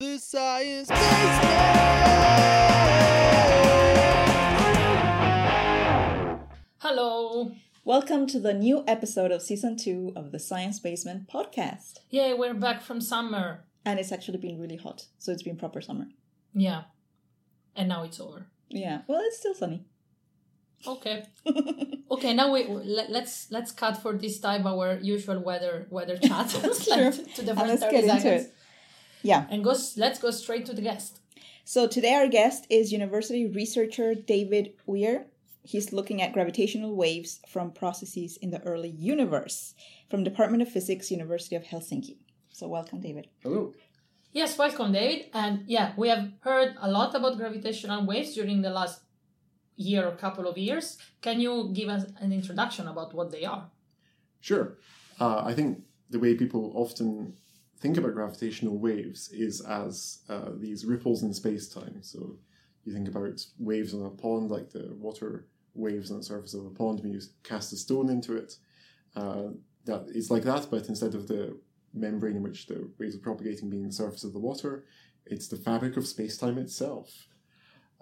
The Science Basement! Hello! Welcome to the new episode of season two of the Science Basement podcast. Yeah, we're back from summer. And it's actually been really hot, so it's been proper summer. Yeah. And now it's over. Yeah, well, it's still sunny. Okay. okay, now we let, let's let's cut for this time our usual weather weather chat. sure. to, to the and first let's 30 get into it. Yeah. And go let's go straight to the guest. So today our guest is university researcher David Weir. He's looking at gravitational waves from processes in the early universe from Department of Physics, University of Helsinki. So welcome, David. Hello. Yes, welcome, David. And yeah, we have heard a lot about gravitational waves during the last year or couple of years. Can you give us an introduction about what they are? Sure. Uh, I think the way people often think about gravitational waves is as uh, these ripples in space time. So you think about waves on a pond, like the water waves on the surface of a pond when you cast a stone into it. Uh, that is like that, but instead of the membrane in which the waves are propagating being the surface of the water, it's the fabric of space time itself.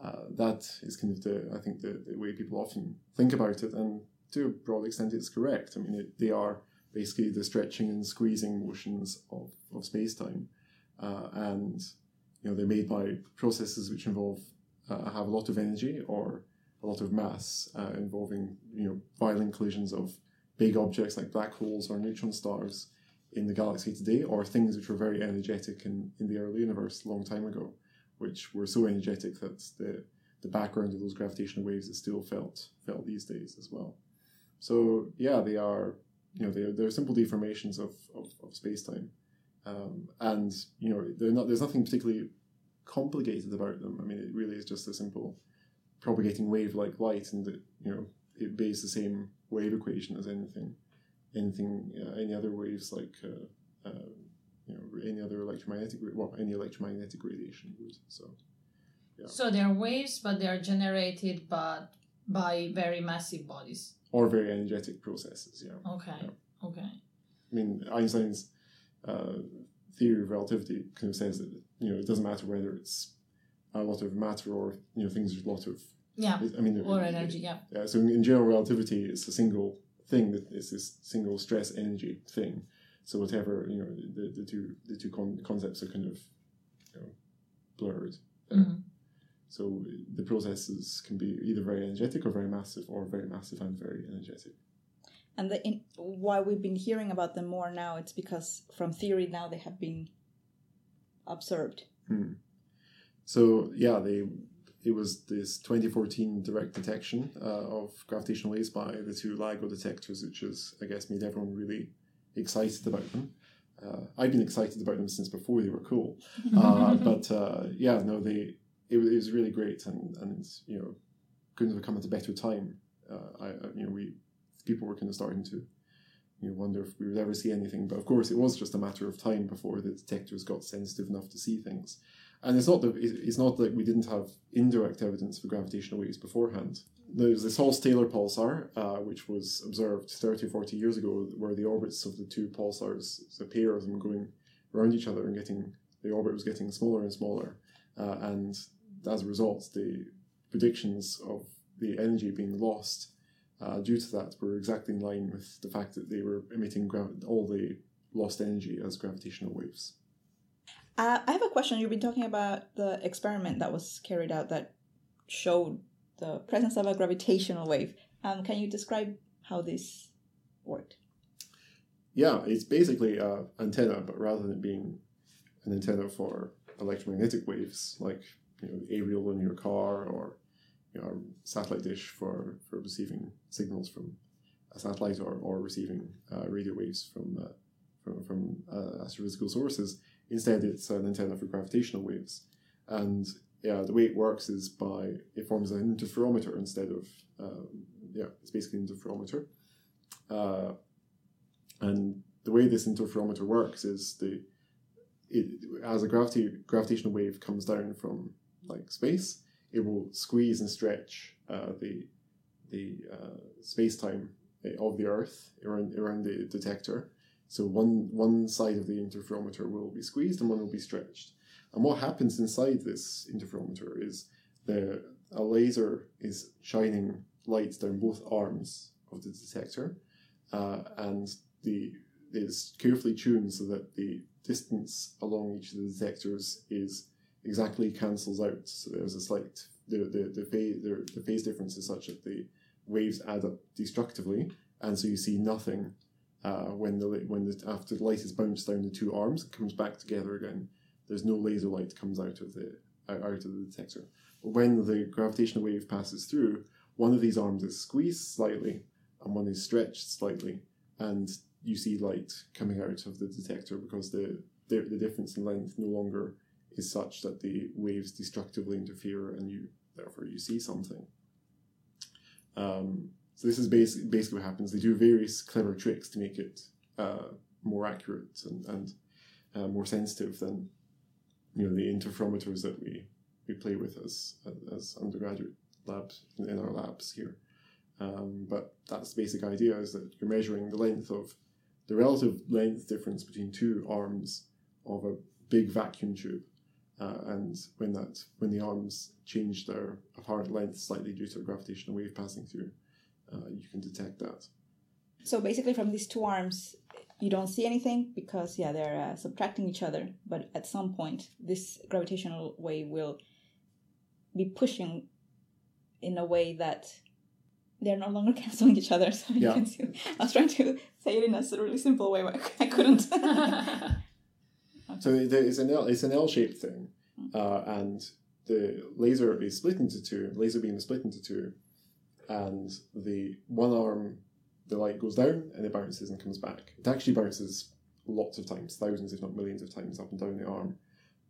Uh, that is kind of the I think the, the way people often think about it, and to a broad extent, it's correct. I mean, it, they are basically the stretching and squeezing motions of, of space time, uh, and you know they're made by processes which involve uh, have a lot of energy or a lot of mass, uh, involving you know violent collisions of big objects like black holes or neutron stars in the galaxy today, or things which were very energetic in, in the early universe a long time ago which were so energetic that the, the background of those gravitational waves is still felt felt these days as well. So yeah, they are you know they're, they're simple deformations of, of, of space time, um, and you know they're not there's nothing particularly complicated about them. I mean, it really is just a simple propagating wave like light, and that you know it obeys the same wave equation as anything anything uh, any other waves like. Uh, uh, you know, any other electromagnetic, well, any electromagnetic radiation would. So, yeah. So they are waves, but they are generated but by very massive bodies. Or very energetic processes, yeah. Okay. Yeah. Okay. I mean, Einstein's uh, theory of relativity kind of says that you know it doesn't matter whether it's a lot of matter or you know things with a lot of yeah. I mean, or energy, yeah. Yeah. So in general relativity, it's a single thing that is this single stress energy thing. So whatever you know, the, the two the two con- concepts are kind of you know, blurred. Mm-hmm. So the processes can be either very energetic or very massive, or very massive and very energetic. And the in, why we've been hearing about them more now, it's because from theory now they have been observed. Hmm. So yeah, they it was this 2014 direct detection uh, of gravitational waves by the two LIGO detectors, which has I guess made everyone really excited about them. Uh, I've been excited about them since before they were cool, uh, but uh, yeah, no, they it, was- it was really great, and and you know couldn't have come at a better time. Uh, I, you know we people were kind of starting to you know wonder if we would ever see anything, but of course it was just a matter of time before the detectors got sensitive enough to see things. And it's not that it's not that we didn't have indirect evidence for gravitational waves beforehand. There's this Hulse-Taylor pulsar, uh, which was observed 30 or 40 years ago, where the orbits of the two pulsars, a pair of them going around each other and getting the orbit was getting smaller and smaller, uh, and as a result, the predictions of the energy being lost uh, due to that were exactly in line with the fact that they were emitting gra- all the lost energy as gravitational waves. Uh, I have a question. You've been talking about the experiment that was carried out that showed the presence of a gravitational wave. Um, can you describe how this worked? Yeah, it's basically an antenna, but rather than it being an antenna for electromagnetic waves, like you know, aerial in your car or you know, satellite dish for, for receiving signals from a satellite or, or receiving uh, radio waves from uh, from, from uh, astrophysical sources. Instead, it's an antenna for gravitational waves, and yeah, the way it works is by it forms an interferometer instead of um, yeah, it's basically an interferometer. Uh, and the way this interferometer works is the it as a gravity gravitational wave comes down from like space, it will squeeze and stretch uh, the the uh, space time of the Earth around around the detector. So one one side of the interferometer will be squeezed and one will be stretched, And what happens inside this interferometer is the a laser is shining light down both arms of the detector, uh, and the is carefully tuned so that the distance along each of the detectors is exactly cancels out. So there's a slight the the the phase the, the phase difference is such that the waves add up destructively, and so you see nothing uh, when the when the after the light is bounced down the two arms, it comes back together again. There's no laser light comes out of the out of the detector. But when the gravitational wave passes through, one of these arms is squeezed slightly, and one is stretched slightly, and you see light coming out of the detector because the the, the difference in length no longer is such that the waves destructively interfere, and you therefore you see something. Um, so this is basically, basically what happens. They do various clever tricks to make it uh, more accurate and, and uh, more sensitive than you know the interferometers that we, we play with as as undergraduate labs in our labs here. Um, but that's the basic idea is that you're measuring the length of the relative length difference between two arms of a big vacuum tube. Uh, and when that when the arms change their apparent length slightly due to a gravitational wave passing through, uh, you can detect that. So basically, from these two arms, you don't see anything because yeah, they're uh, subtracting each other. But at some point, this gravitational wave will be pushing in a way that they're no longer canceling each other. So you can see. I was trying to say it in a really simple way, but I couldn't. So there is an L, it's an L-shaped thing, uh, and the laser is split into two. Laser beam is split into two, and the one arm, the light goes down and it bounces and comes back. It actually bounces lots of times, thousands if not millions of times up and down the arm,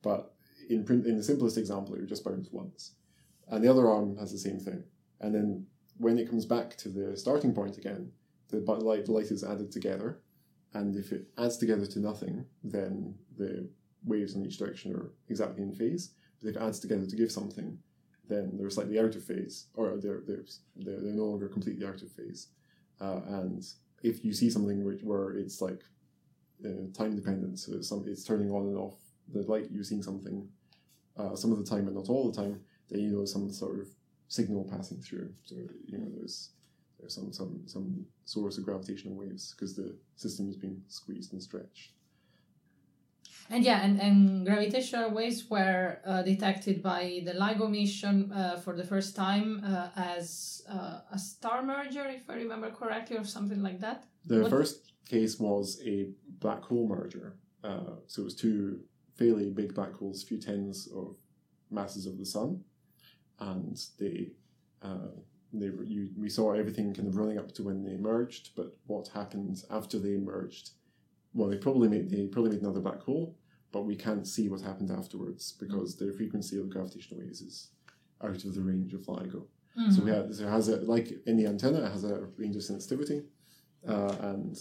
but in print, in the simplest example, it would just bounce once, and the other arm has the same thing. And then when it comes back to the starting point again, the light the light is added together, and if it adds together to nothing, then the waves in each direction are exactly in phase. But if it adds together to give something, then they're slightly out of phase, or they're they're they're, no longer completely out of phase. Uh, and if you see something which where it's like uh, time dependent, so it's, some, it's turning on and off the light, you're seeing something uh, some of the time, but not all the time. Then you know some sort of signal passing through. So you know there's there's some some some source of gravitational waves because the system is being squeezed and stretched. And yeah, and, and gravitational waves were uh, detected by the LIGO mission uh, for the first time uh, as uh, a star merger, if I remember correctly, or something like that. The What- first case was a black hole merger. Uh, so it was two fairly big black holes, a few tens of masses of the sun, and they, uh, they were, you, we saw everything kind of running up to when they merged. But what happened after they merged? Well, they probably made they probably made another black hole, but we can't see what happened afterwards because the frequency of the gravitational waves is out of the range of LIGO. So we had, so it has a like in the antenna, it has a range of sensitivity, uh, and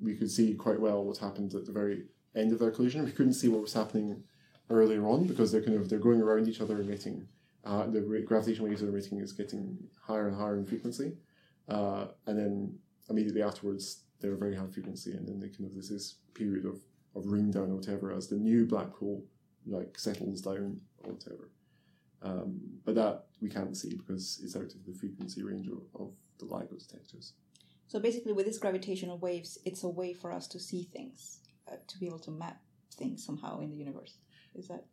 we could see quite well what happened at the very end of their collision. We couldn't see what was happening earlier on because they're kind of they're going around each other emitting. Uh, the gravitational waves they're emitting is getting higher and higher in frequency, uh, and then immediately afterwards they're very high frequency, and then they kind of this is period of of ring down or whatever as the new black hole like settles down or whatever. Um, but that we can't see because it's out of the frequency range of, of the LIGO detectors. so basically, with these gravitational waves, it's a way for us to see things, uh, to be able to map things somehow in the universe. Is that?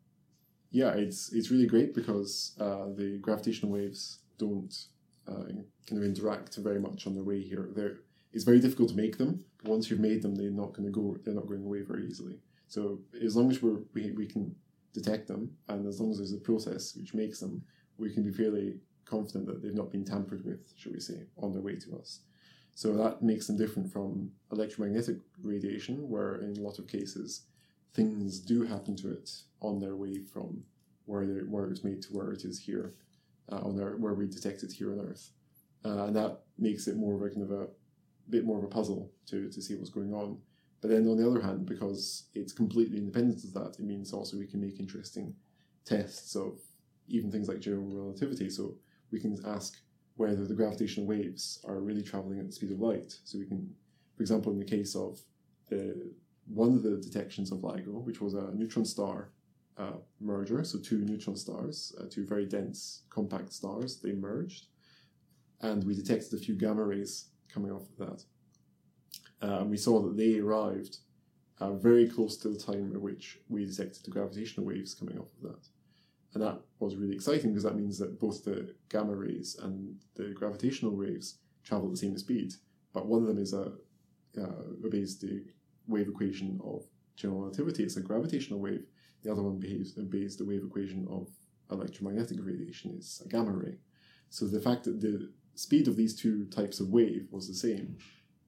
Yeah, it's it's really great because uh, the gravitational waves don't uh, kind of interact very much on their way here. They're, it's very difficult to make them. But once you've made them, they're not going to go. They're not going away very easily. So as long as we're, we we can detect them, and as long as there's a process which makes them, we can be fairly confident that they've not been tampered with, shall we say, on their way to us. So that makes them different from electromagnetic radiation, where in a lot of cases things do happen to it on their way from where they, where it was made to where it is here, uh, on where we detect it here on Earth, uh, and that makes it more of a kind of a bit more of a puzzle to to see what's going on. But then on the other hand, because it's completely independent of that, it means also we can make interesting tests of even things like general relativity. So we can ask whether the gravitational waves are really traveling at the speed of light. So we can, for example, in the case of the one of the detections of LIGO, which was a neutron star uh, merger, so two neutron stars, uh, two very dense compact stars, they merged, and we detected a few gamma rays coming off of that. Uh, and we saw that they arrived uh, very close to the time at which we detected the gravitational waves coming off of that. And that was really exciting because that means that both the gamma rays and the gravitational waves travel at the same speed, but one of them is a uh, obeys the wave equation of general relativity. It's a gravitational wave. The other one behaves obeys the wave equation of electromagnetic radiation. It's a gamma ray. So the fact that the speed of these two types of wave was the same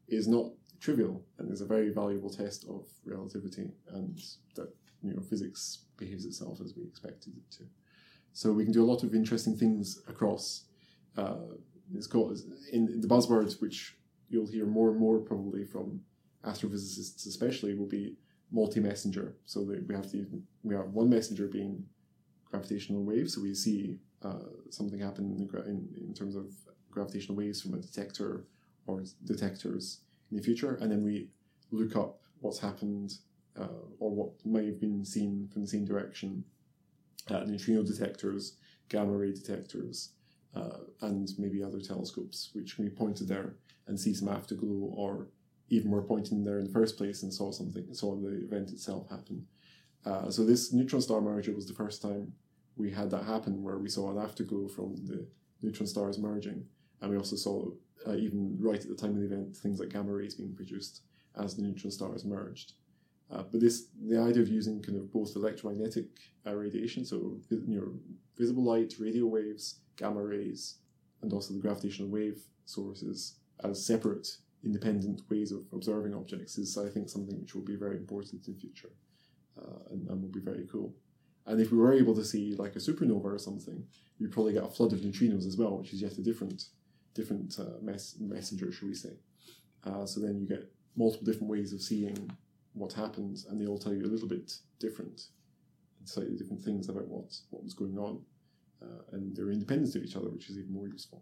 is not trivial and is a very valuable test of relativity and that you know physics behaves itself as we expected it to. So we can do a lot of interesting things across. Uh, it's called in the buzzwords which you'll hear more and more probably from astrophysicists, especially, will be multi-messenger. So that we have we have one messenger being gravitational waves. So we see uh, something happen in, in, terms of gravitational waves from a detector or detectors in the future, and then we look up what's happened uh, or what might have been seen from the same direction at neutrino detectors, gamma ray detectors, uh, and maybe other telescopes, which can be pointed there and see some afterglow, or even were pointing there in the first place and saw something, saw the event itself happen. Uh, so this neutron star merger was the first time we had that happen, where we saw an afterglow from the neutron stars merging, and we also saw uh, even right at the time of the event things like gamma rays being produced as the neutron stars merged. Uh, but this, the idea of using kind of both electromagnetic uh, radiation, so you know, visible light, radio waves, gamma rays, and also the gravitational wave sources as separate, independent ways of observing objects is, I think, something which will be very important in future, uh, and, and will be very cool. And if we were able to see like a supernova or something, you'd probably get a flood of neutrinos as well, which is yet a different, different uh, mess- messenger, shall we say? Uh, so then you get multiple different ways of seeing what happens, and they all tell you a little bit different, slightly different things about what what was going on, uh, and they're independent of each other, which is even more useful.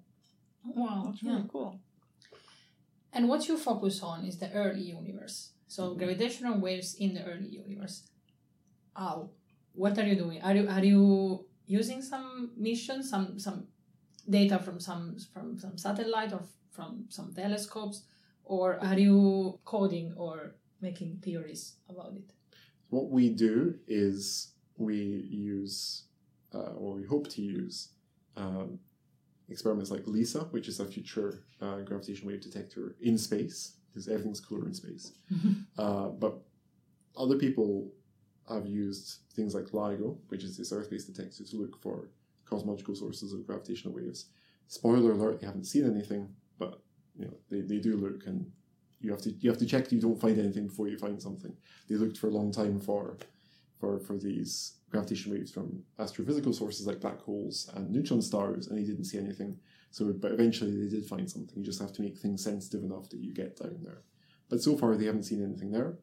Wow, That's yeah. really cool. And what you focus on is the early universe. So gravitational waves in the early universe. Oh, what are you doing? Are you are you using some mission, some some data from some from some satellite or from some telescopes, or are you coding or making theories about it? What we do is we use, uh, or we hope to use, um, experiments like LISA, which is a future uh, gravitational wave detector in space, because everything's cooler in space. Uh, but other people have used things like LIGO, which is this Earth-based detector, to look for cosmological sources of gravitational waves. Spoiler alert: they haven't seen anything, but you know they, they do look, and you have to you have to check that you don't find anything before you find something. They looked for a long time for for for these gravitational waves from astrophysical sources like black holes and neutron stars, and he didn't see anything. So, but eventually they did find something. You just have to make things sensitive enough that you get down there. But so far they haven't seen anything there.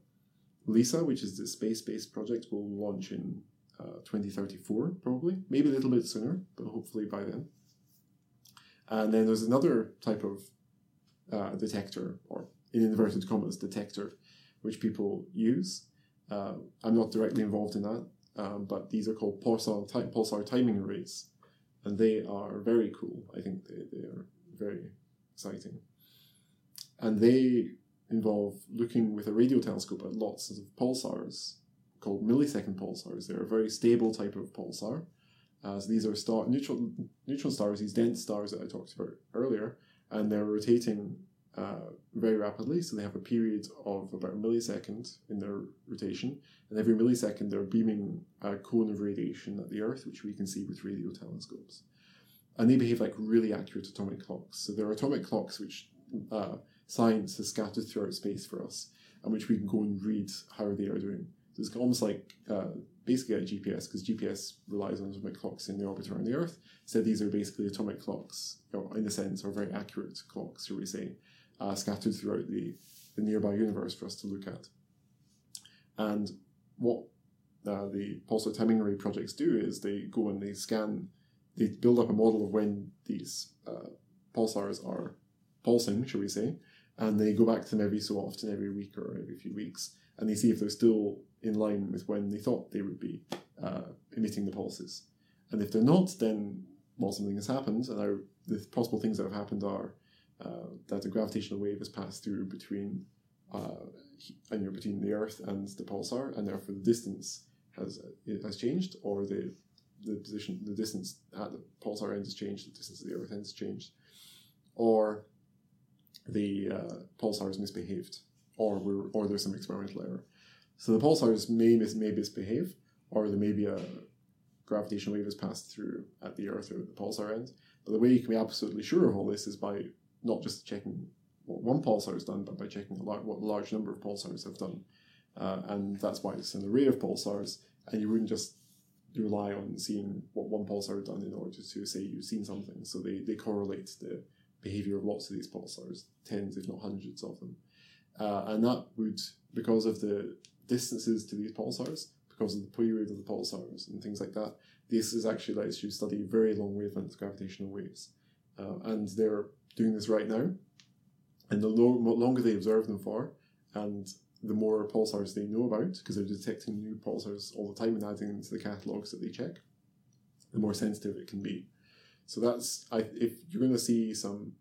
LISA, which is the space-based project, will launch in uh, 2034 probably, maybe a little bit sooner, but hopefully by then. And then there's another type of uh, detector, or in inverted commas, detector, which people use. Uh, I'm not directly involved in that, um, but these are called pulsar, pulsar timing arrays, and they are very cool. I think they, they are very exciting. And they involve looking with a radio telescope at lots of pulsars called millisecond pulsars. They're a very stable type of pulsar. Uh, so these are star neutron neutron stars, these dense stars that I talked about earlier, and they're rotating uh, very rapidly. So they have a period of about a millisecond in their rotation, and every millisecond they're beaming a cone of radiation at the Earth, which we can see with radio telescopes. And they behave like really accurate atomic clocks. So they're atomic clocks which uh, science has scattered throughout space for us, and which we can go and read how they are doing. So it's almost like uh, basically a GPS, because GPS relies on atomic clocks in the orbit around the Earth. So these are basically atomic clocks, you know, in a sense, or very accurate clocks, shall we say, uh, scattered throughout the, the nearby universe for us to look at. And what uh, the pulsar timing array projects do is they go and they scan, they build up a model of when these uh, pulsars are pulsing, shall we say, and they go back to them every so often, every week or every few weeks, and they see if they're still in line with when they thought they would be uh, emitting the pulses. And if they're not, then well, something has happened. And our, the possible things that have happened are uh, that a gravitational wave has passed through between uh, and you know, between the Earth and the pulsar, and therefore the distance has it has changed, or the the position, the distance at the pulsar end has changed, the distance at the Earth end has changed, or the uh, pulsar has misbehaved, or we're, or there's some experimental error. So the pulsars may mis- may misbehave, or there may be a gravitational wave has passed through at the Earth or the pulsar end. But the way you can be absolutely sure of all this is by not just checking what one pulsar has done, but by checking lar- what a large number of pulsars have done. Uh, and that's why it's an array of pulsars, and you wouldn't just rely on seeing what one pulsar has done in order to say you've seen something. So they, they correlate the behavior of lots of these pulsars, tens, if not hundreds of them. Uh, and that would, because of the distances to these pulsars, because of the period of the pulsars and things like that, this is actually lets you study very long wavelength gravitational waves. Uh, and they're doing this right now. And the lo- longer they observe them for, and the more pulsars they know about, because they're detecting new pulsars all the time and adding them to the catalogs that they check, the more sensitive it can be. So that's I, if you're going to see some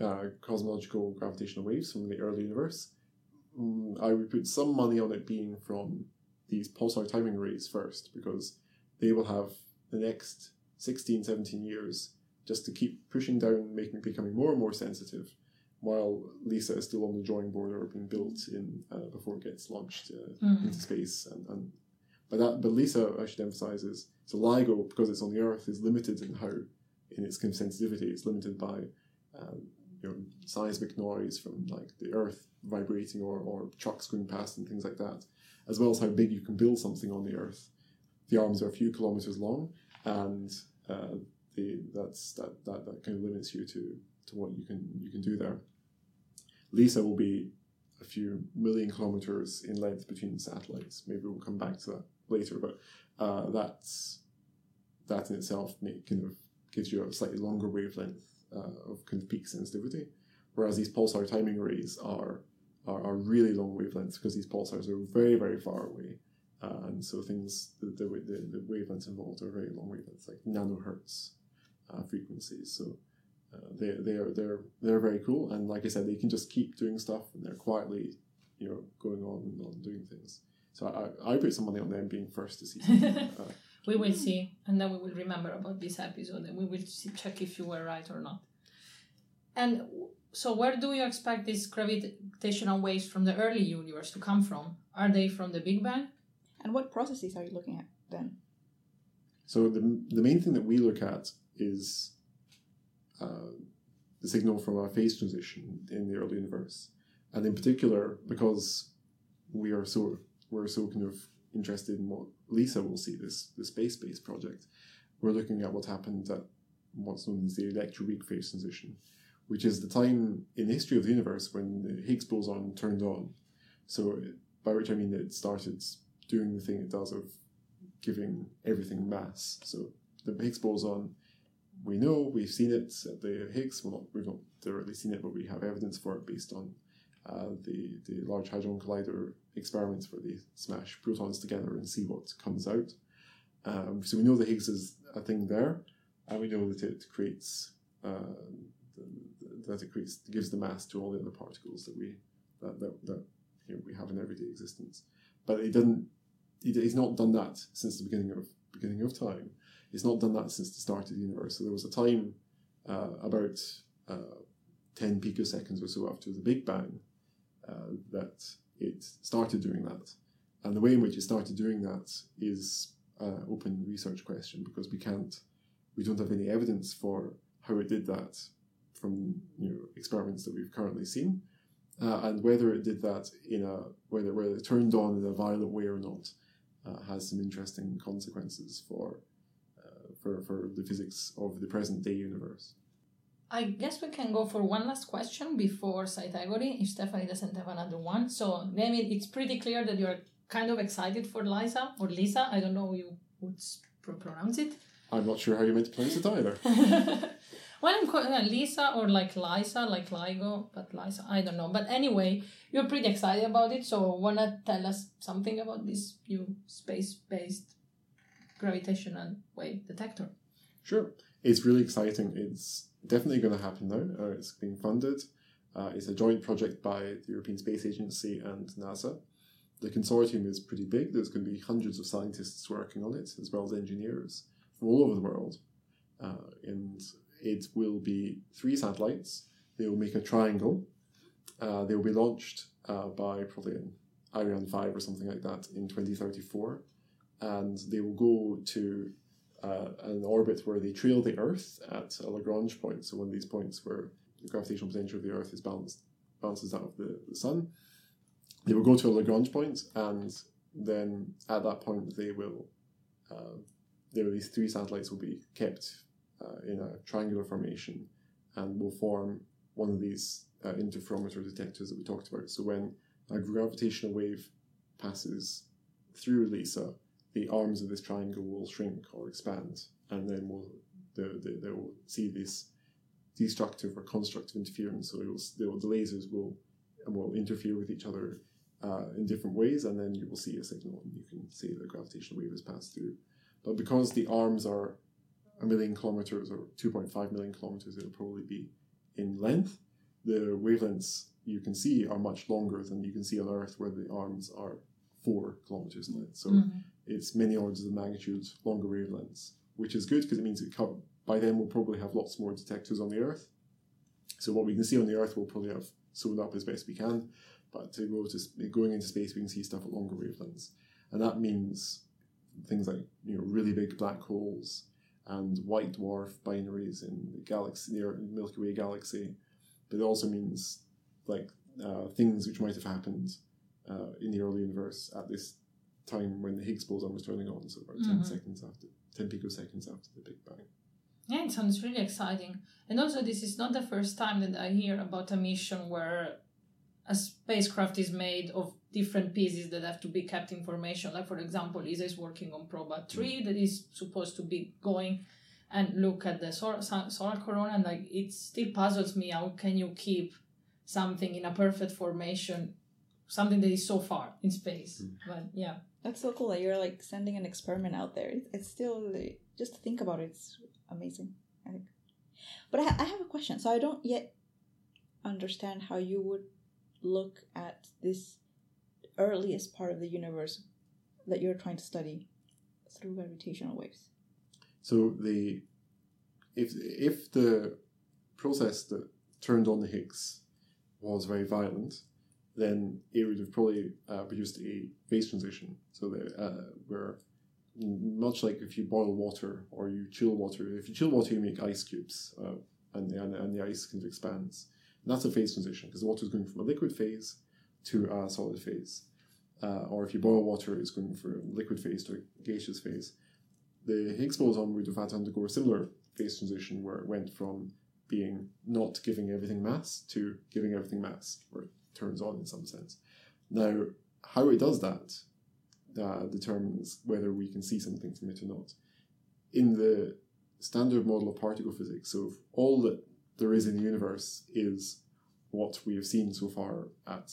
uh, cosmological gravitational waves from the early universe, mm, I would put some money on it being from these pulsar timing arrays first, because they will have the next 16, 17 years just to keep pushing down, making becoming more and more sensitive while LISA is still on the drawing board or being built in uh, before it gets launched uh, Mm. into space. And, and but that but LISA I should emphasize is so LIGO because it's on the Earth is limited in how in its kind of sensitivity. It's limited by um, you know seismic noise from like the Earth vibrating or, or trucks going past and things like that, as well as how big you can build something on the Earth. The arms are a few kilometers long, and uh, the that's that, that that kind of limits you to to what you can you can do there. LISA will be a few million kilometers in length between the satellites. Maybe we'll come back to that later, but uh, that's that in itself make, kind of gives you a slightly longer wavelength uh, of kind of peak sensitivity, whereas these pulsar timing arrays are are, are really long wavelengths because these pulsars are very very far away, uh, and so things the, the the the wavelengths involved are very long wavelengths like nanohertz uh, frequencies. So uh, they they are they're they're very cool, and like I said, they can just keep doing stuff, and they're quietly, you know, going on and on doing things. So I I put some money on them being first to see. something. uh, we will see, and then we will remember about this episode, and we will see, check if you were right or not. And w- so, where do you expect these gravitational waves from the early universe to come from? Are they from the Big Bang? And what processes are you looking at then? so the the main thing that we look at is uh, the signal from a phase transition in the early universe, and in particular because we are so we're so kind of interested in what LISA will see this the space based project. We're looking at what happened at what's known as the electroweak phase transition, which is the time in the history of the universe when the Higgs boson turned on. So by which I mean that it started doing the thing it does of giving everything mass. So the Higgs boson, we know we've seen it at the Higgs. Well, we've not directly seen it, but we have evidence for it based on uh, the the Large Hadron Collider experiments where they smash protons together and see what comes out. Um, so we know the Higgs is a thing there, and we know that it creates uh, that it creates gives the mass to all the other particles that we that that, that you know, we have in everyday existence. But it doesn't. It, it's not done that since the beginning of beginning of time. It's not done that since the start of the universe. So there was a time uh, about uh, ten picoseconds or so after the Big Bang uh, that it started doing that. And the way in which it started doing that is an open research question because we can't, we don't have any evidence for how it did that from you know experiments that we've currently seen, uh, and whether it did that in a whether whether it turned on in a violent way or not uh, has some interesting consequences for for for the physics of the present day universe. I guess we can go for one last question before Cytagory, if Stephanie doesn't have another one. So, David, it's pretty clear that you're kind of excited for Lisa or Lisa. I don't know how you would pronounce it. I'm not sure how you're meant to pronounce it either. well, I'm calling her uh, Lisa or like Lisa, like Ligo, but Lisa, I don't know. But anyway, you're pretty excited about it. So, wanna tell us something about this new space-based gravitational wave detector. Sure. It's really exciting. It's definitely going to happen now. Uh, it's being funded. Uh, it's a joint project by the European Space Agency and NASA. The consortium is pretty big. There's going to be hundreds of scientists working on it, as well as engineers from all over the world. Uh, and it will be three satellites. They will make a triangle. Uh, they will be launched uh, by probably an Ariane 5 or something like that in 2034. And they will go to uh, an orbit where they trail the Earth at a Lagrange point. So one of these points where the gravitational potential of the Earth is balanced, balances that of the, the Sun. They will go to a Lagrange point, and then at that point they will, uh, there these three satellites will be kept uh, in a triangular formation, and will form one of these uh, interferometer detectors that we talked about. So when a gravitational wave passes through LISA, the arms of this triangle will shrink or expand, and then we'll, they, they, they will see this destructive or constructive interference. So it will, the lasers will will interfere with each other uh, in different ways, and then you will see a signal, and you can see the gravitational wave has passed through. But because the arms are a million kilometers or 2.5 million kilometers, it'll probably be in length. The wavelengths you can see are much longer than you can see on Earth, where the arms are four kilometers in length. So mm-hmm. It's many orders of magnitude longer wavelengths, which is good because it means it co- by then we'll probably have lots more detectors on the Earth. So what we can see on the Earth, we'll probably have sewn up as best we can. But to go to going into space, we can see stuff at longer wavelengths, and that means things like you know really big black holes and white dwarf binaries in the galaxy near Milky Way galaxy. But it also means like uh, things which might have happened uh, in the early universe at this time when the Higgs boson was turning on, so about mm-hmm. 10 seconds after, 10 picoseconds after the Big Bang. Yeah, it sounds really exciting. And also, this is not the first time that I hear about a mission where a spacecraft is made of different pieces that have to be kept in formation. Like, for example, ESA is working on Proba 3 mm. that is supposed to be going and look at the solar, solar corona. And, like, it still puzzles me how can you keep something in a perfect formation, something that is so far in space. Mm. But, yeah. That's so cool that you're, like, sending an experiment out there. It's still, just to think about it, it's amazing, I think. But I, I have a question. So I don't yet understand how you would look at this earliest part of the universe that you're trying to study through gravitational waves. So the if if the process that turned on the Higgs was very violent, then it would have probably uh, produced a phase transition. So that uh, where much like if you boil water or you chill water, if you chill water, you make ice cubes, uh, and, and, and the ice kind of expands. And that's a phase transition because the water is going from a liquid phase to a solid phase. Uh, or if you boil water, it's going from a liquid phase to a gaseous phase. The Higgs boson would have had to undergo a similar phase transition where it went from being not giving everything mass to giving everything mass, turns on in some sense. Now, how it does that uh, determines whether we can see something from it or not. In the standard model of particle physics, so if all that there is in the universe is what we have seen so far at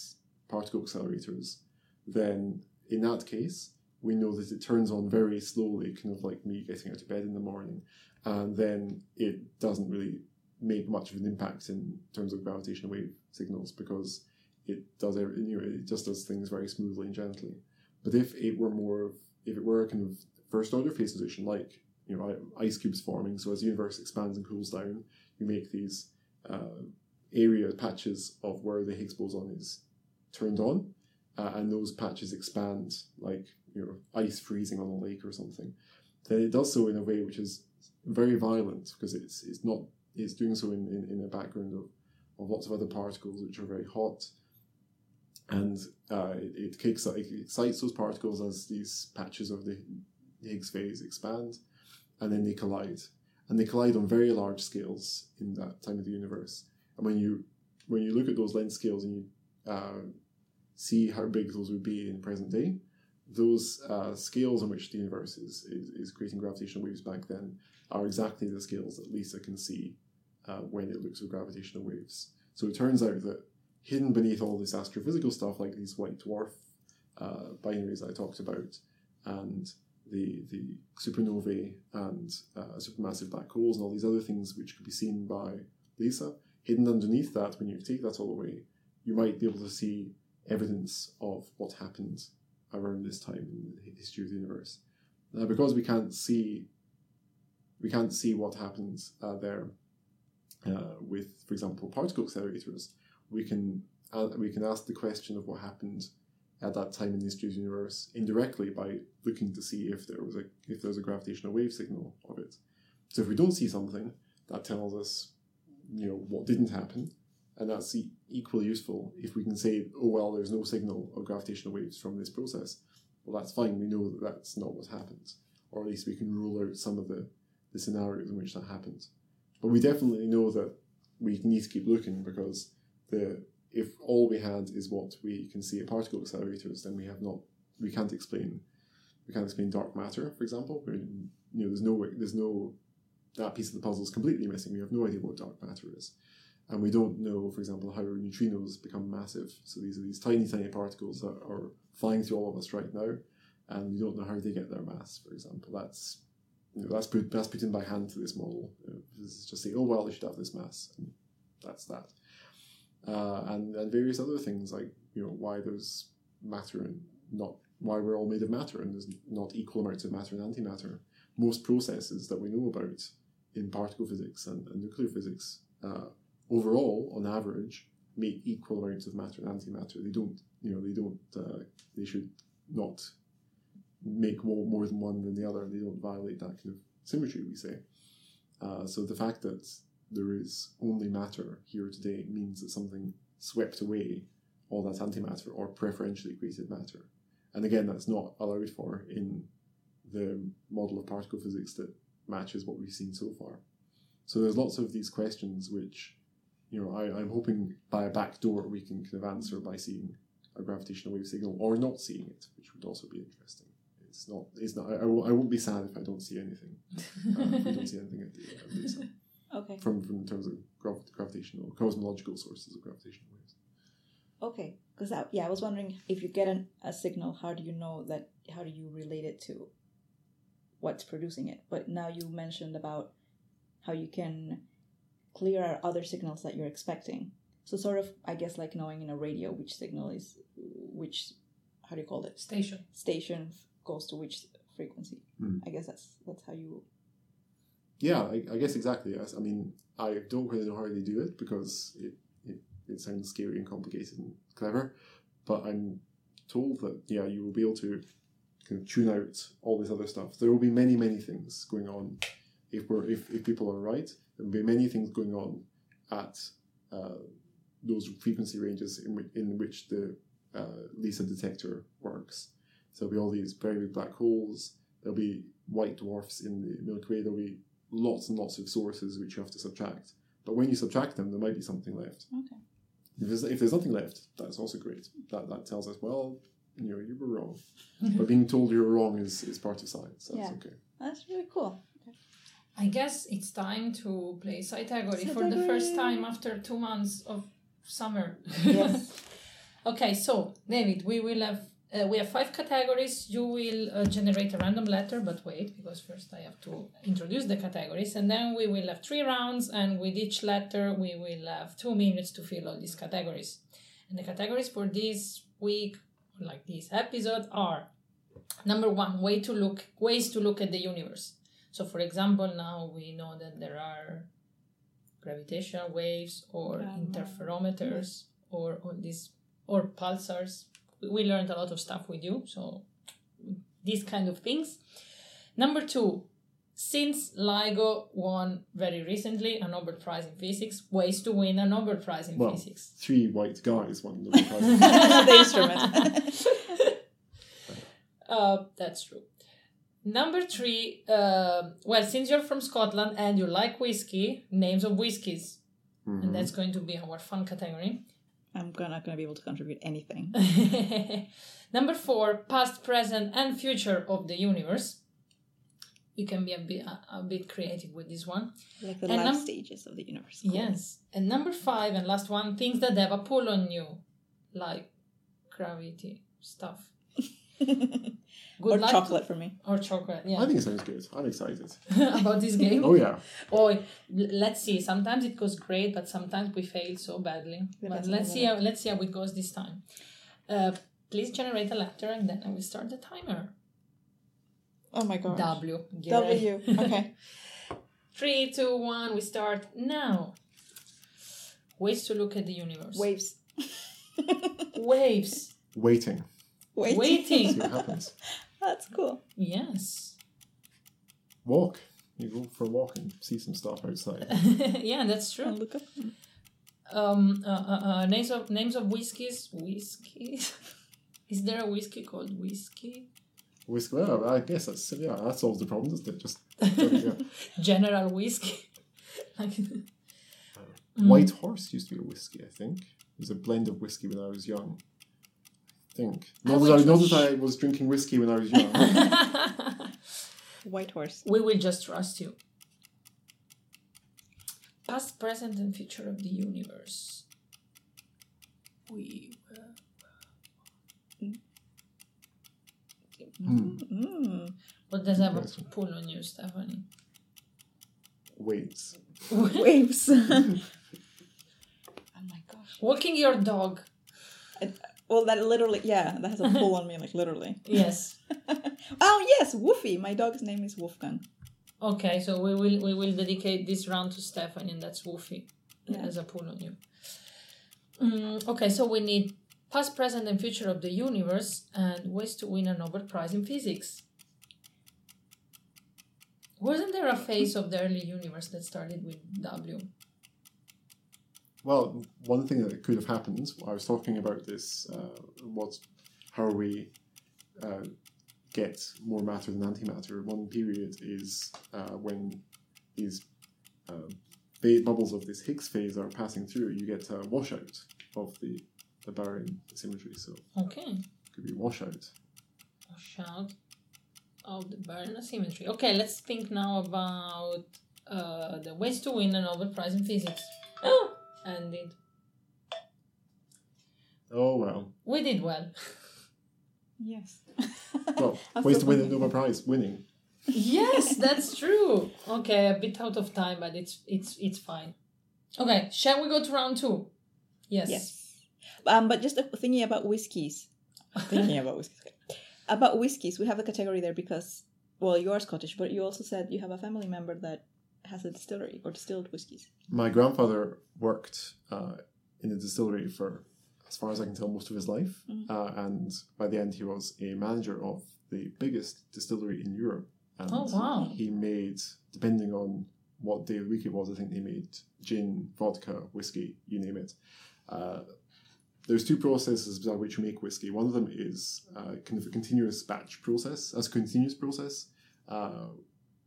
particle accelerators, then in that case, we know that it turns on very slowly, kind of like me getting out of bed in the morning, and then it doesn't really make much of an impact in terms of gravitational wave signals because it does every, you know, it just does things very smoothly and gently. But if it were more of, if it were a kind of first order phase transition, like, you know, ice cubes forming, so as the universe expands and cools down, you make these uh, area patches of where the Higgs boson is turned on, uh, and those patches expand like, you know, ice freezing on a lake or something. Then it does so in a way which is very violent because it's, it's not, it's doing so in, in, in a background of, of lots of other particles which are very hot and uh, it, it, kicks, it excites those particles as these patches of the Higgs phase expand, and then they collide, and they collide on very large scales in that time of the universe. And when you when you look at those length scales and you uh, see how big those would be in present day, those uh, scales on which the universe is, is, is, creating gravitational waves back then are exactly the scales that LISA can see uh, when it looks at gravitational waves. So it turns out that hidden beneath all this astrophysical stuff, like these white dwarf uh, binaries I talked about, and the the supernovae and uh, supermassive black holes and all these other things which could be seen by LISA. Hidden underneath that, when you take that all away, you might be able to see evidence of what happened around this time in the history of the universe. Now, because we can't see, we can't see what happens uh, there uh, with, for example, particle accelerators. We can uh, we can ask the question of what happened at that time in the history of the universe indirectly by looking to see if there was a if there was a gravitational wave signal of it. So if we don't see something, that tells us, you know, what didn't happen, and that's equally useful if we can say, oh well, there's no signal of gravitational waves from this process. Well, that's fine. We know that that's not what happened, or at least we can rule out some of the the scenarios in which that happened. But we definitely know that we need to keep looking because the if all we had is what we can see at particle accelerators, then we have not we can't explain we can't explain dark matter, for example. You know, there's no there's no that piece of the puzzle is completely missing. We have no idea what dark matter is, and we don't know, for example, how neutrinos become massive. So these are these tiny, tiny particles that are flying through all of us right now, and we don't know how they get their mass. For example, that's you know, that's put that's put in by hand to this model. Uh, It's just say, oh well, they should have this mass, and that's that. Uh, and and various other things like you know why there's matter and not why we're all made of matter and there's not equal amounts of matter and antimatter. Most processes that we know about in particle physics and, and nuclear physics uh, overall, on average, make equal amounts of matter and antimatter. They don't, you know, they don't. Uh, they should not make more, more than one than the other. They don't violate that kind of symmetry. We say. Uh, so the fact that there is only matter here today means that something swept away all that antimatter or preferentially created matter. And again, that's not allowed for in the model of particle physics that matches what we've seen so far. So there's lots of these questions which, you know, I, I'm hoping by a back door we can kind of answer by seeing a gravitational wave signal or not seeing it, which would also be interesting. It's not. It's not. I, I won't- I won't be sad if I don't see anything. Uh, if we don't see anything at the, at the Okay. from from in terms of grav- gravitational cosmological sources of gravitational waves. Okay. Because yeah, I was wondering if you get an, a signal, how do you know that? How do you relate it to what's producing it? But now you mentioned about how you can clear out other signals that you're expecting. So sort of, I guess, like knowing in a radio which signal is which. How do you call it? Station. Station goes to which frequency. Hmm. I guess that's that's how you. Yeah, I, I guess exactly. Yes. I mean, I don't really know how they do it because it, it, it sounds scary and complicated and clever, but I'm told that yeah, you will be able to kind of tune out all this other stuff. There will be many many things going on if we're if, if people are right. There will be many things going on at uh, those frequency ranges in in which the uh, LISA detector works. So there'll be all these very big black holes. There'll be white dwarfs in the Milky Way. There'll be lots and lots of sources which you have to subtract. But when you subtract them, there might be something left. Okay. If there's, if there's nothing left, that's also great. That that tells us, well, you know, you were wrong. but being told you were wrong is, is part of science. That's Yeah. okay. That's really cool. Okay. I guess it's time to play Cytagory for the first time after two months of summer. Yes. okay, so David, we will have uh, we have five categories. You will uh, generate a random letter, but wait, because first I have to introduce the categories, and then we will have three rounds, and with each letter we will have two minutes to fill all these categories. And the categories for this week, like this episode, are number one, way to look ways to look at the universe. So, for example, now we know that there are gravitational waves or interferometers or all these or pulsars. We- We learned a lot of stuff with you, so these kind of things. Number two, since LIGO won very recently a Nobel Prize in Physics, ways to win a Nobel Prize in Well, Physics. Three white guys won the Nobel Prize. the instrument. Uh, that's true. Number three, uh, well, since you're from Scotland and you like whiskey, names of whiskies, Mhm. and that's going to be our fun category. I'm not going to be able to contribute anything. Number four, past, present, and future of the universe. You can be a bit a, a bit creative with this one. Like the And life num- stages of the universe. Yes. And number five and last one, things that have a pull on you, like gravity stuff. Good or luck. chocolate for me. Or chocolate, yeah. I think it sounds good. I'm excited. About this game. Oh yeah. Oh, let's see. Sometimes it goes great, but sometimes we fail so badly. But let's see how let's see how it goes this time. Uh, please generate a letter, and then I will start the timer. Oh my god. W. Get. W. Okay. Three, two, one. We start now. Ways to look at the universe. Waves. Waves. Waiting. Wait. See Waiting. what happens. That's cool. yes. Walk. You go for a walk and see some stuff outside. yeah, that's I'll true. look up. Um, uh, uh, uh, names of names of whiskeys. Whiskeys. Is there a whiskey called whiskey? Whisk. Well, I guess that's yeah. That solves the problem, doesn't it? Just yeah. General whiskey. like, White Horse used to be a whiskey. I think it was a blend of whiskey when I was young. I think. I Not that I, not just- that I was drinking whiskey when I was young. White horse. we will just trust you. Past, present, and future of the universe. We will. Mm. What does that Yes. pull on you, Stephanie? Weights. Waves. oh my gosh. Walking your dog. Well, that literally, yeah, that has a pull on me, like literally. Yes. Oh yes, Woofy. My dog's name is Wolfgang. Okay, so we will we will dedicate this round to Stephanie, and that's Woofy. Yeah. As a pull on you. Mm, okay, so we need past, present, and future of the universe, and ways to win a Nobel Prize in physics. Wasn't there a phase of the early universe that started with W? Well, one thing that could have happened, I was talking about this, uh, what, how we uh, get more matter than antimatter. One period is uh, when these ba- bubbles of this Higgs phase are passing through, you get a washout of the, the baryon symmetry. So Okay, it could be washout. a shout of the baryon asymmetry. Okay, let's think now about uh, the ways to win a Nobel Prize in physics. Ended. Oh, well. We did well. Yes. Well, I'm ways to win the. Nobel Prize, winning. yes, that's true. Okay, a bit out of time, but it's it's it's fine. Okay, shall we go to round two? Yes. Yes. Um, but just thinking about whiskeys. Thinking about whiskeys. About whiskeys, we have a category there because, well, you are Scottish, but you also said you have a family member that has a distillery or distilled whiskeys. My grandfather worked uh, in a distillery for, as far as I can tell, most of his life. Mhm. Uh, and by the end, he was a manager of the biggest distillery in Europe. And Oh wow. he made, depending on what day of the week it was, I think they made gin, vodka, whiskey, you name it. Uh, there's two processes by which you make whiskey. One of them is uh, kind of a continuous batch process, as a continuous process. Uh,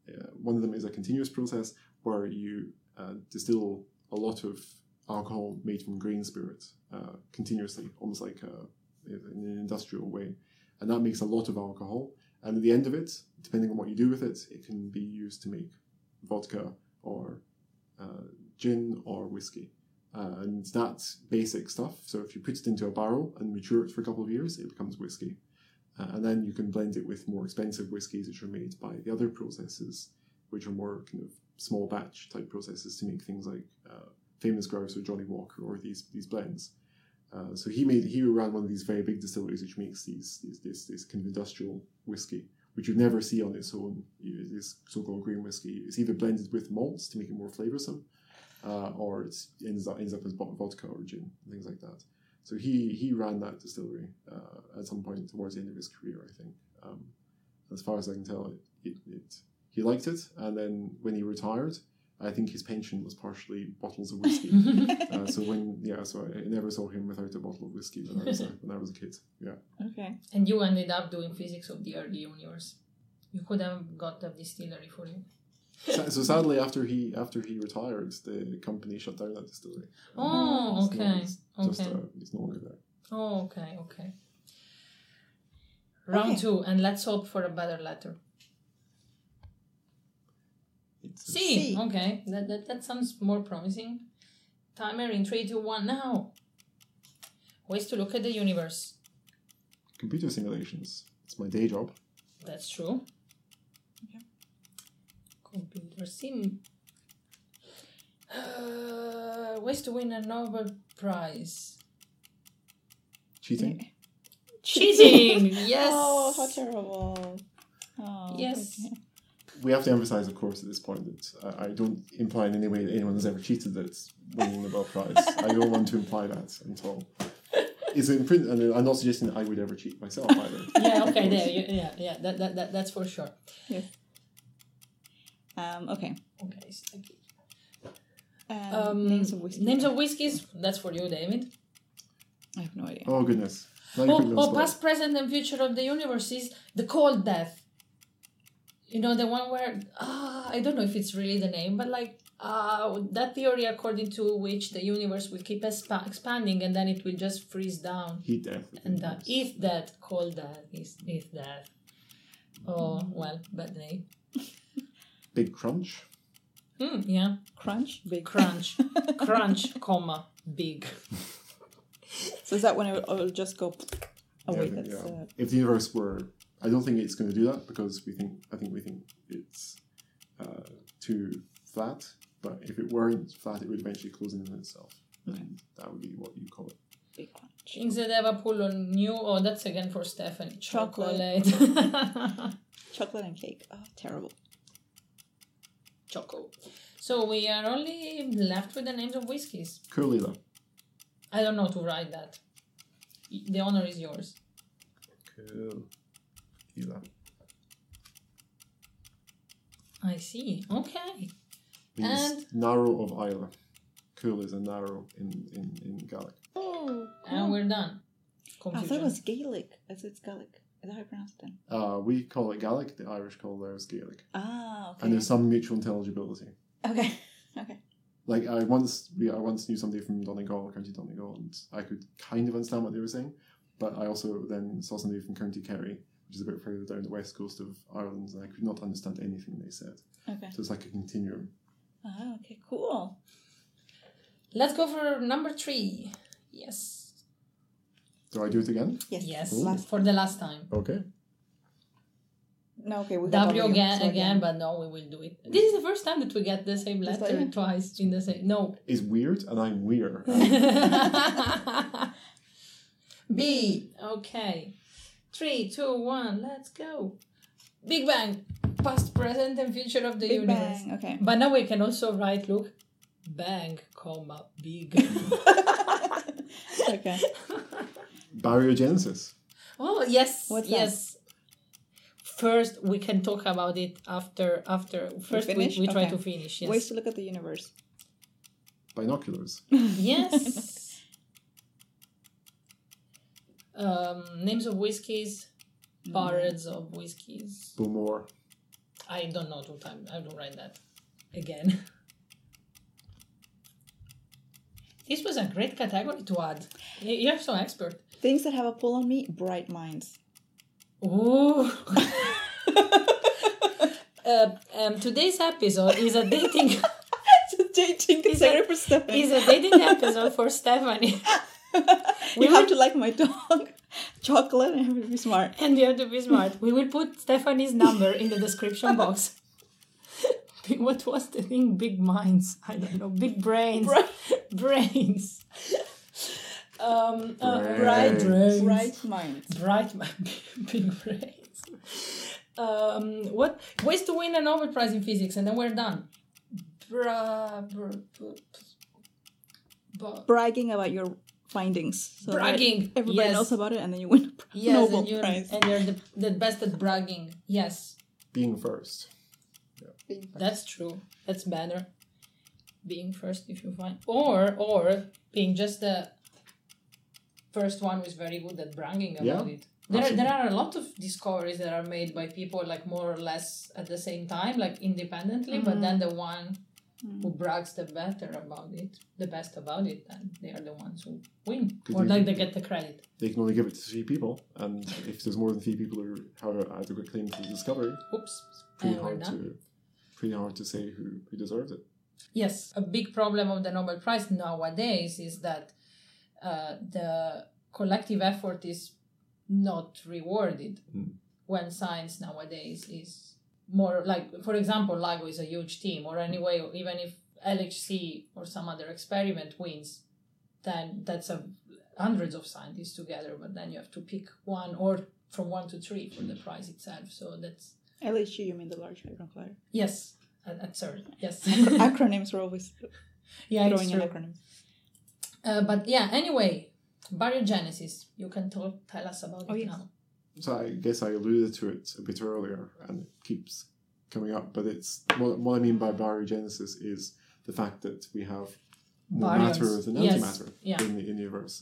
uh, one of them is a continuous process where you uh, distill a lot of alcohol made from grain spirit uh, continuously, almost like uh in an industrial way. And that makes a lot of alcohol. And at the end of it, depending on what you do with it, it can be used to make vodka or uh, gin or whiskey. Uh, and that's basic stuff. So if you put it into a barrel and mature it for a couple of years, it becomes whiskey. Uh, and then you can blend it with more expensive whiskies, which are made by the other processes, which are more kind of small batch type processes to make things like uh, Famous Grouse or Johnnie Walker or these these blends. Uh, so he made he ran one of these very big distilleries which makes these, these this this kind of industrial whiskey, which you'd never see on its own. This so-called grain whiskey It's either blended with malts to make it more flavoursome, uh, or it ends up ends up as vodka or gin things like that. So he he ran that distillery uh, at some point towards the end of his career, I think. Um, as far as I can tell, it, it, it he liked it, and then when he retired, I think his pension was partially bottles of whiskey. uh, so when yeah, so I never saw him without a bottle of whiskey when I was a, when I was a kid. Yeah, Okay. and you ended up doing physics of the early universe. You could have got a distillery for you. So, so sadly after he after he retired, the company shut down that distillery. Oh, It's no- okay. just Okay. uh, it's no longer there. Oh, okay, okay. Round Okay. two, and let's hope for a better letter. It's, C. C. Okay, that, that that sounds more promising. Timer in three, two, one, now. Ways to look at the universe. computer simulations. It's my day job. That's true. Okay. Computer sim. Uh, ways to win a Nobel Prize. Cheating. Cheating! yes! Oh, how terrible. Oh, Yes. okay. We have to emphasize, of course, at this point that I, I don't imply in any way that anyone has ever cheated at winning the Nobel Prize. I don't want to imply that at all. It's in print, and I'm not suggesting that I would ever cheat myself either. yeah, okay, there. you- Yeah, yeah, that, that, that, that's for sure. Um, okay. Okay, okay. Um, Um, names of whiskey. Names of whiskeys. That's for you, David. I have no idea. Oh goodness! Now Oh, put me on the oh, past, present, and future of the universe is the cold death. You know the one where ah, I don't know if it's really the name, but like uh, that theory according to which the universe will keep expa- expanding and then it will just freeze down Heat death. and that if that cold death is if that. Oh well, bad name. Big crunch. Hmm, yeah, Crunch? Big. crunch, crunch, comma, big. So is that when it will, it will just go away? Yeah, That's, yeah. uh, If the universe were, I don't think it's going to do that because we think I think we think it's uh, too flat. But if it weren't flat, it would eventually close in on itself, and that would be what you call it. big crunch. Things that have a pull on new. Oh, that's again for Stephanie. Chocolate. Chocolate. Chocolate and cake. Oh, terrible. Choco. So we are only left with the names of whiskies. Cool, I don't know to write that. The honor is yours. Cool. I see. Okay. Means And- narrow of Islay. Caol is a narrow in, in, in Gaelic. Oh, And we're done. I thought it was Gaelic. That's it's Gaelic. Is that how I pronounce it then? Uh, we call it Gaelic, the Irish call theirs Gaelic. Ah, okay. And there's some mutual intelligibility. Okay. Okay. Like I once we I once knew somebody from Donegal, County Donegal, and I could kind of understand what they were saying. But I also then saw somebody from County Kerry, which is a bit further down the west coast of Ireland, and I could not understand anything they said. Okay. So it's like a continuum. Ah, okay, cool. Let's go for number three. Yes. Do I do it again? Yes. Yes. Last. For the last time. Okay. No, okay. We got W W, again, so again, but no, we will do it. This is the first time that we get the same letter like- twice in the same. No. It's weird, and I'm weird. B. Okay. Three, two, one. Let's go. Big Bang. Past, present, and future of the Big universe. bang. Okay. But now we can also write, look, bang, comma, big. okay. Baryogenesis. oh yes, What's that? yes. First, we can talk about it after. After first, we, finish? we try Okay. to finish. Yes. Ways to look at the universe. Binoculars. yes. um, names of whiskies, barrels of whiskies. Bowmore. I don't know two times. I don't write that again. This was a great category to add. You're so expert. Things that have a pull on me. Bright minds. Ooh. uh, um, today's episode is a dating It's a dating category for Stephanie. is a dating episode for Stephanie, you have to like my dog. Chocolate and have to be smart. and you have to be smart. We will put Stephanie's number in the description box. What was the thing? Big minds. I don't know. Big brains. Bright, brains. Um, uh, Brains. bright brains. bright minds. Bright mi- big brains. Um, what ways to win a Nobel Prize in physics, and then we're done. Bra, bra, bra, bra- Bragging about your findings. So that bragging. Everybody yes. knows about it, and then you win a Yes, Nobel and you're, Prize. and you're the, the best at bragging. Yes, Being first. That's true. That's better. Being first, if you find, or or being just the first one who's very good at bragging about Yeah, it. There, absolutely. there are a lot of discoveries that are made by people like more or less at the same time, like independently. But then the one mm-hmm. who brags the better about it, the best about it, and they are the ones who win, Could or you- like they get the credit. They can only give it to three people, and if there's more than three people who have an adequate claim to the discovery, Oops, pretty and hard to pretty hard to say who, who deserves it. Yes, a big problem of the Nobel Prize nowadays is that uh, the collective effort is not rewarded Mm. when science nowadays is more like for example LIGO is a huge team or anyway even if LHC or some other experiment wins then that's a hundreds of scientists together but then you have to pick one or from one to three for the prize itself so that's LHC, you mean the Large Hadron Collider? yes at, at CERN yes Acronyms are always yeah throwing it's in acronyms. Uh, but yeah anyway baryogenesis you can tell, tell us about Oh, it yes. now So I guess I alluded to it a bit earlier, and it keeps coming up. But it's what, what I mean by baryogenesis is the fact that we have more Baryons. matter than Yes, antimatter yeah. in, the, in the universe,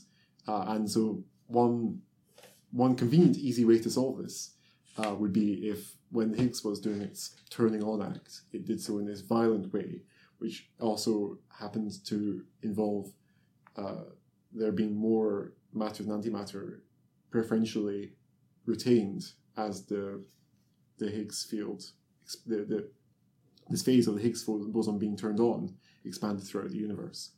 uh, and so one one convenient, easy way to solve this uh, would be if when the Higgs was doing its turning on act, it did so in this violent way, which also happens to involve uh, there being more matter than antimatter preferentially retained as the the Higgs field, the, the this phase of the Higgs boson being turned on expanded throughout the universe.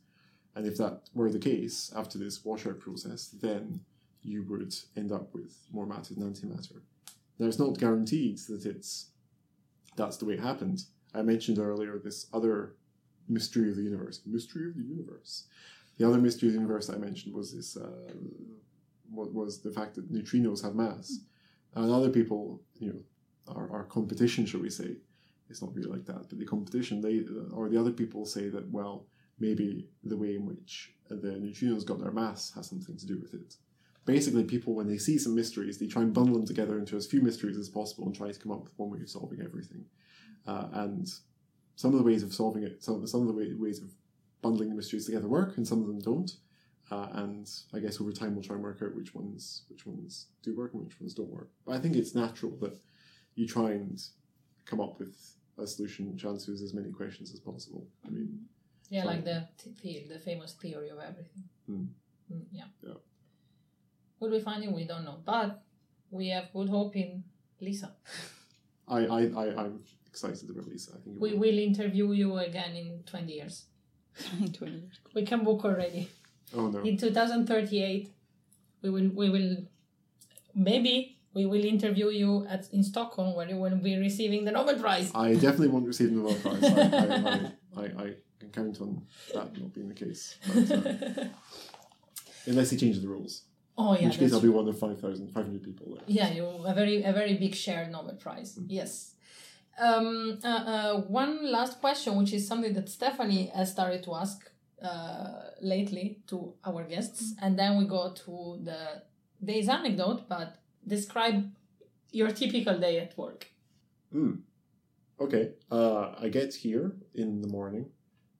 And if that were the case after this washout process, then you would end up with more matter than antimatter. Now it's not guaranteed that it's that's the way it happened. I mentioned earlier this other mystery of the universe. Mystery of the universe. The other mystery of the universe I mentioned was this uh, what was the fact that neutrinos have mass. And other people, you know, our, our competition, shall we say, it's not really like that, but the competition, they or the other people say that well, maybe the way in which the neutrinos got their mass has something to do with it. Basically, people when they see some mysteries, they try and bundle them together into as few mysteries as possible and try to come up with one way of solving everything. Uh, and some of the ways of solving it, some some of the way, ways of bundling the mysteries together work, and some of them don't. Uh, and I guess over time we'll try and work out which ones which ones do work and which ones don't work. But I think it's natural that you try and come up with a solution which answers as many questions as possible. I mean, Yeah, Sorry. like the th- the, famous theory of everything. Hmm. Mm, yeah. Yeah. Will we find it? We don't know, but we have good hope in LISA. I I, I I'm excited about LISA. I think We will- will interview you again in twenty years. In 20 years. We can book already. Oh no, In two thousand thirty eight, we will we will maybe we will interview you at in Stockholm where you will be receiving the Nobel Prize. I definitely won't receive the Nobel Prize. I, I, I, I, I can count on that not being the case. But, uh, unless he changes the rules, oh yeah, in which case that's I'll be one of 5,000, 500 people there. Yeah, you a very a very big shared Nobel Prize. Yes. Um, uh, uh, one last question, which is something that Stephanie has started to ask uh, lately to our guests, and then we go to the day's anecdote. But describe your typical day at work. Okay, uh, I get here in the morning,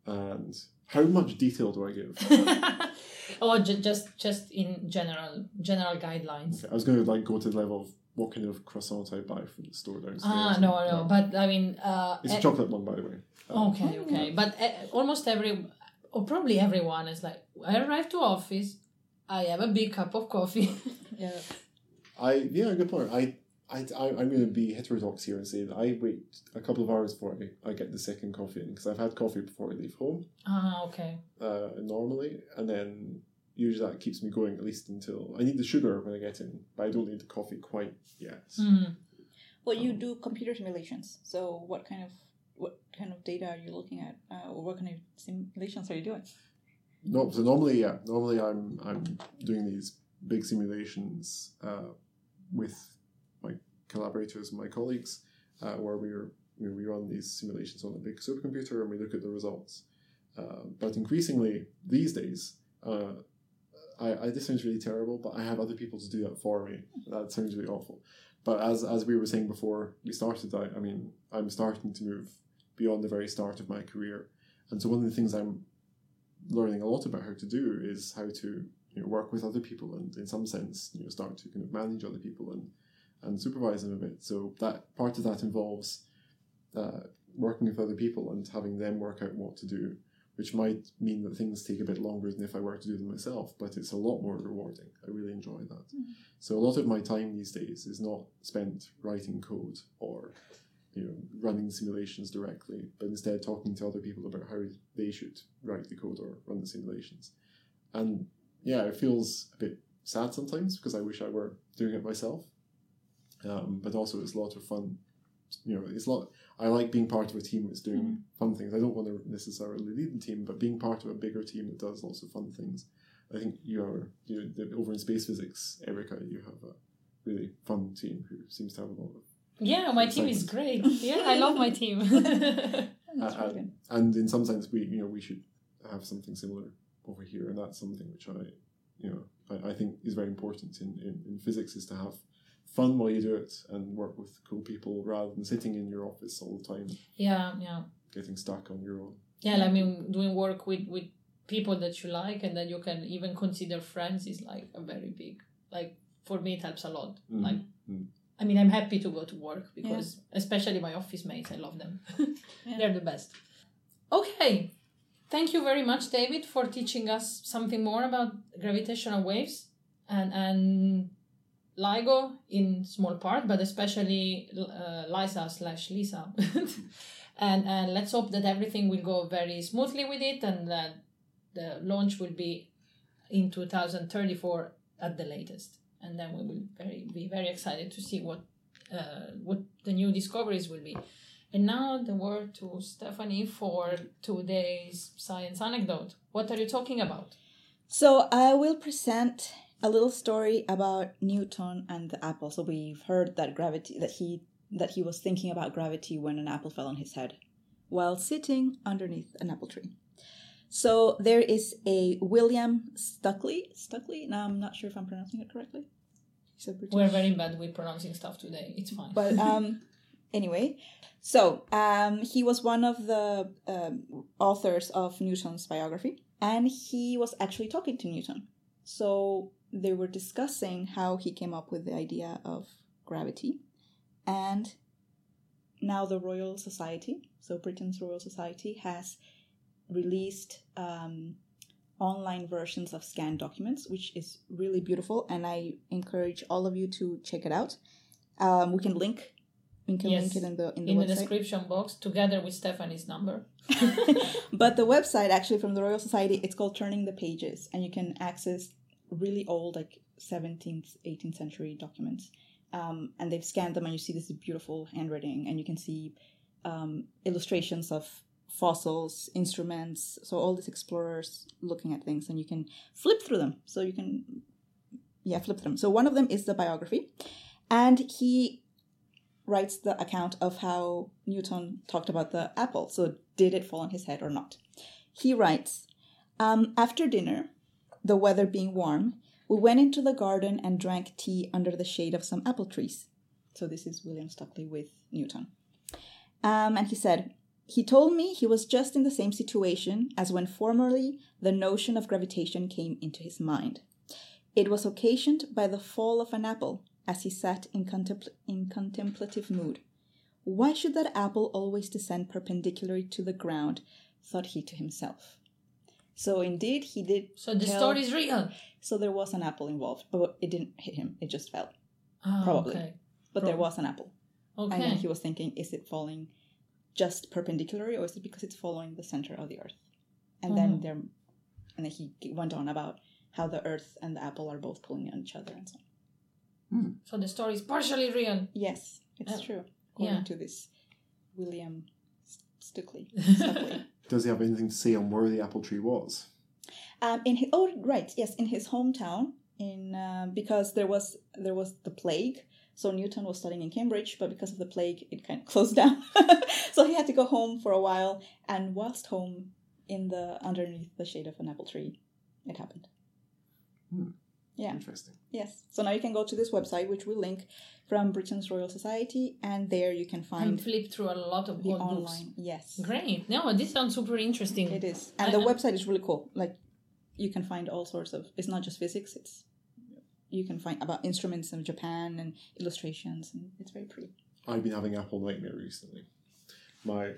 and how much detail do I give? oh, ju- just just in general general guidelines. Okay, I was going to like go to the level of what kind of croissant I buy from the store downstairs. Ah, no, no, but I mean, uh, It's a chocolate one, by the way. Um, Okay, okay. But uh, almost every, or probably everyone is like, I arrive to office, I have a big cup of coffee. Yeah. I yeah, good point. I I, I I'm going to be heterodox here and say that I wait a couple of hours before I, I get the second coffee in because I've had coffee before I leave home ah, okay. uh, normally, and then usually that keeps me going at least until I need the sugar when I get in, but I don't need the coffee quite yet. Hmm. Well, you do computer simulations. So, what kind of what kind of data are you looking at, uh, or what kind of simulations are you doing? No, so normally yeah, normally I'm I'm doing these big simulations uh, with my collaborators, my colleagues, uh, where we're we run these simulations on a big supercomputer and we look at the results. Uh, but increasingly these days, uh, I, I this sounds really terrible, but I have other people to do that for me. That sounds really awful. But as as we were saying before we started, I, I mean I'm starting to move beyond the very start of my career, and so one of the things I'm learning a lot about how to do is how to you know, work with other people and in some sense you know start to kind of manage other people and and supervise them a bit. So that part of that involves uh, working with other people and having them work out what to do, which might mean that things take a bit longer than if I were to do them myself, but it's a lot more rewarding. I really enjoy that. So a lot of my time these days is not spent writing code or you know running simulations directly, but instead talking to other people about how they should write the code or run the simulations. And yeah, it feels a bit sad sometimes because I wish I were doing it myself. Um, but also, it's a lot of fun. You know, it's a lot. I like being part of a team that's doing Mhm. fun things. I don't want to necessarily lead the team, but being part of a bigger team that does lots of fun things. I think you are you know, over in space physics, Erica. You have a really fun team who seems to have a lot of Yeah, my team is great. Yeah, I love my team. Uh, good. and in some sense we you know we should have something similar over here and that's something which i you know i, I think is very important in, in, in physics is to have fun while you do it and work with cool people rather than sitting in your office all the time yeah, yeah. getting stuck on your own Yeah, I mean, doing work with, with people that you like and that you can even consider friends is like a very big, like, for me, it helps a lot. Mhm. Like, Mm. I mean, I'm happy to go to work because, especially my office mates, I love them. Yeah. They're the best. Okay. Thank you very much, David, for teaching us something more about gravitational waves and, and LIGO in small part, but especially uh, LISA slash LISA. and, and let's hope that everything will go very smoothly with it and that the launch will be in 2034 at the latest. And then we will very be very excited to see what uh, what the new discoveries will be. And now the word to Stephanie for today's science anecdote. What are you talking about? So I will present a little story about Newton and the apple. So we've heard that gravity that he that he was thinking about gravity when an apple fell on his head while sitting underneath an apple tree. So there is a William Stukeley. Stukeley? Now I'm not sure if I'm pronouncing it correctly. We're very bad with pronouncing stuff today. It's fine. But um, anyway, so um, he was one of the um, authors of Newton's biography, and he was actually talking to Newton. So they were discussing how he came up with the idea of gravity, and now the Royal Society, so Britain's Royal Society, has released um, online versions of scanned documents, which is really beautiful, and I encourage all of you to check it out. Um, we can link, we can Yes, link it in the in the in the description box, together with Stephanie's number. but the website actually from the Royal Society, it's called Turning the Pages, and you can access really old, like 17th, 18th century documents. Um, and they've scanned them, and you see this beautiful handwriting, and you can see um, illustrations of fossils, instruments. So all these explorers looking at things, and you can flip through them. So you can, yeah, flip them. So one of them is the biography, and he writes the account of how Newton talked about the apple. So, did it fall on his head or not? He writes um, After dinner, the weather being warm, we went into the garden and drank tea under the shade of some apple trees. So, this is William Stukeley with Newton. Um, and he said, He told me he was just in the same situation as when formerly the notion of gravitation came into his mind. It was occasioned by the fall of an apple as he sat in, contempl- in contemplative mood. Why should that apple always descend perpendicularly to the ground? thought he to himself. So indeed, he did. So the tell- story is real. So there was an apple involved, but it didn't hit him. It just fell. Ah, Probably. Okay. But there was an apple, okay. and then he was thinking: Is it falling just perpendicularly, or is it because it's following the center of the Earth? And then Mhm. there, and then he went on about how the Earth and the apple are both pulling on each other and so on. So the story is partially real. Yes, it's Oh, true. According yeah. to this William Stukeley. Stukeley. does he have anything to say on where the apple tree was um, in his, oh right, yes, in his hometown, in um, because there was there was the plague. So Newton was studying in Cambridge, but because of the plague, it kind of closed down. so he had to go home for a while, and whilst home, in the underneath the shade of an apple tree, it happened. Hmm. Yeah. interesting Yes. So now you can go to this website, which we'll link from Britain's Royal Society, and there you can find And find flip through a lot of the old books. online. Yes. Great. No, this sounds super interesting. It is, and I- the I- website is really cool. Like, you can find all sorts of. It's not just physics. It's you can find about instruments of Japan and illustrations, and it's very pretty. I've been having apple nightmare recently. My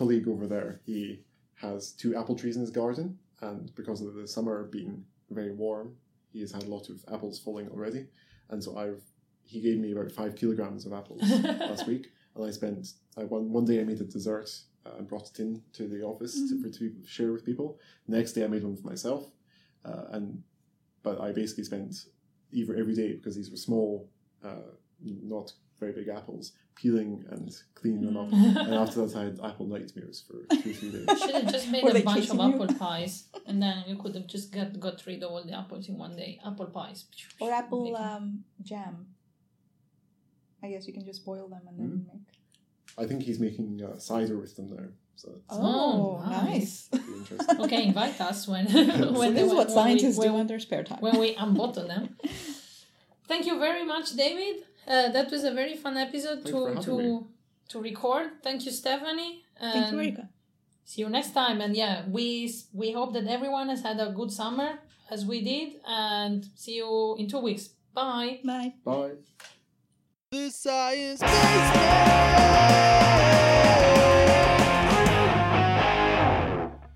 colleague over there, he has two apple trees in his garden, and because of the summer being very warm, he has had a lot of apples falling already. And so I've he gave me about five kilograms of apples last week, and I spent I one one day I made a dessert uh, and brought it in to the office to, for to share with people. Next day I made one for myself, uh, and but I basically spent either every day because these were small, uh, not very big apples, peeling and cleaning them up. and after that, I had apple nightmares for two or three days. Should have just made Were a they bunch of chasing you? apple pies, and then you could have just got got rid of all the apples in one day. Apple pies. Or apple Make 'em. um, jam. I guess you can just boil them and then make. I think he's making uh, cider with them now, so it's Oh, Oh, nice. pretty interesting. Okay, invite us when So when this is they- what when scientists we, do when, in their spare time. when we unbottle them. Thank you very much, David. Uh, that was a very fun episode Thanks for to having to to record. Thank you, Stephanie. Thank you, and Erika. See you next time. And yeah, we we hope that everyone has had a good summer as we did. And see you in two weeks. Bye. Bye. Bye. The Science Basement!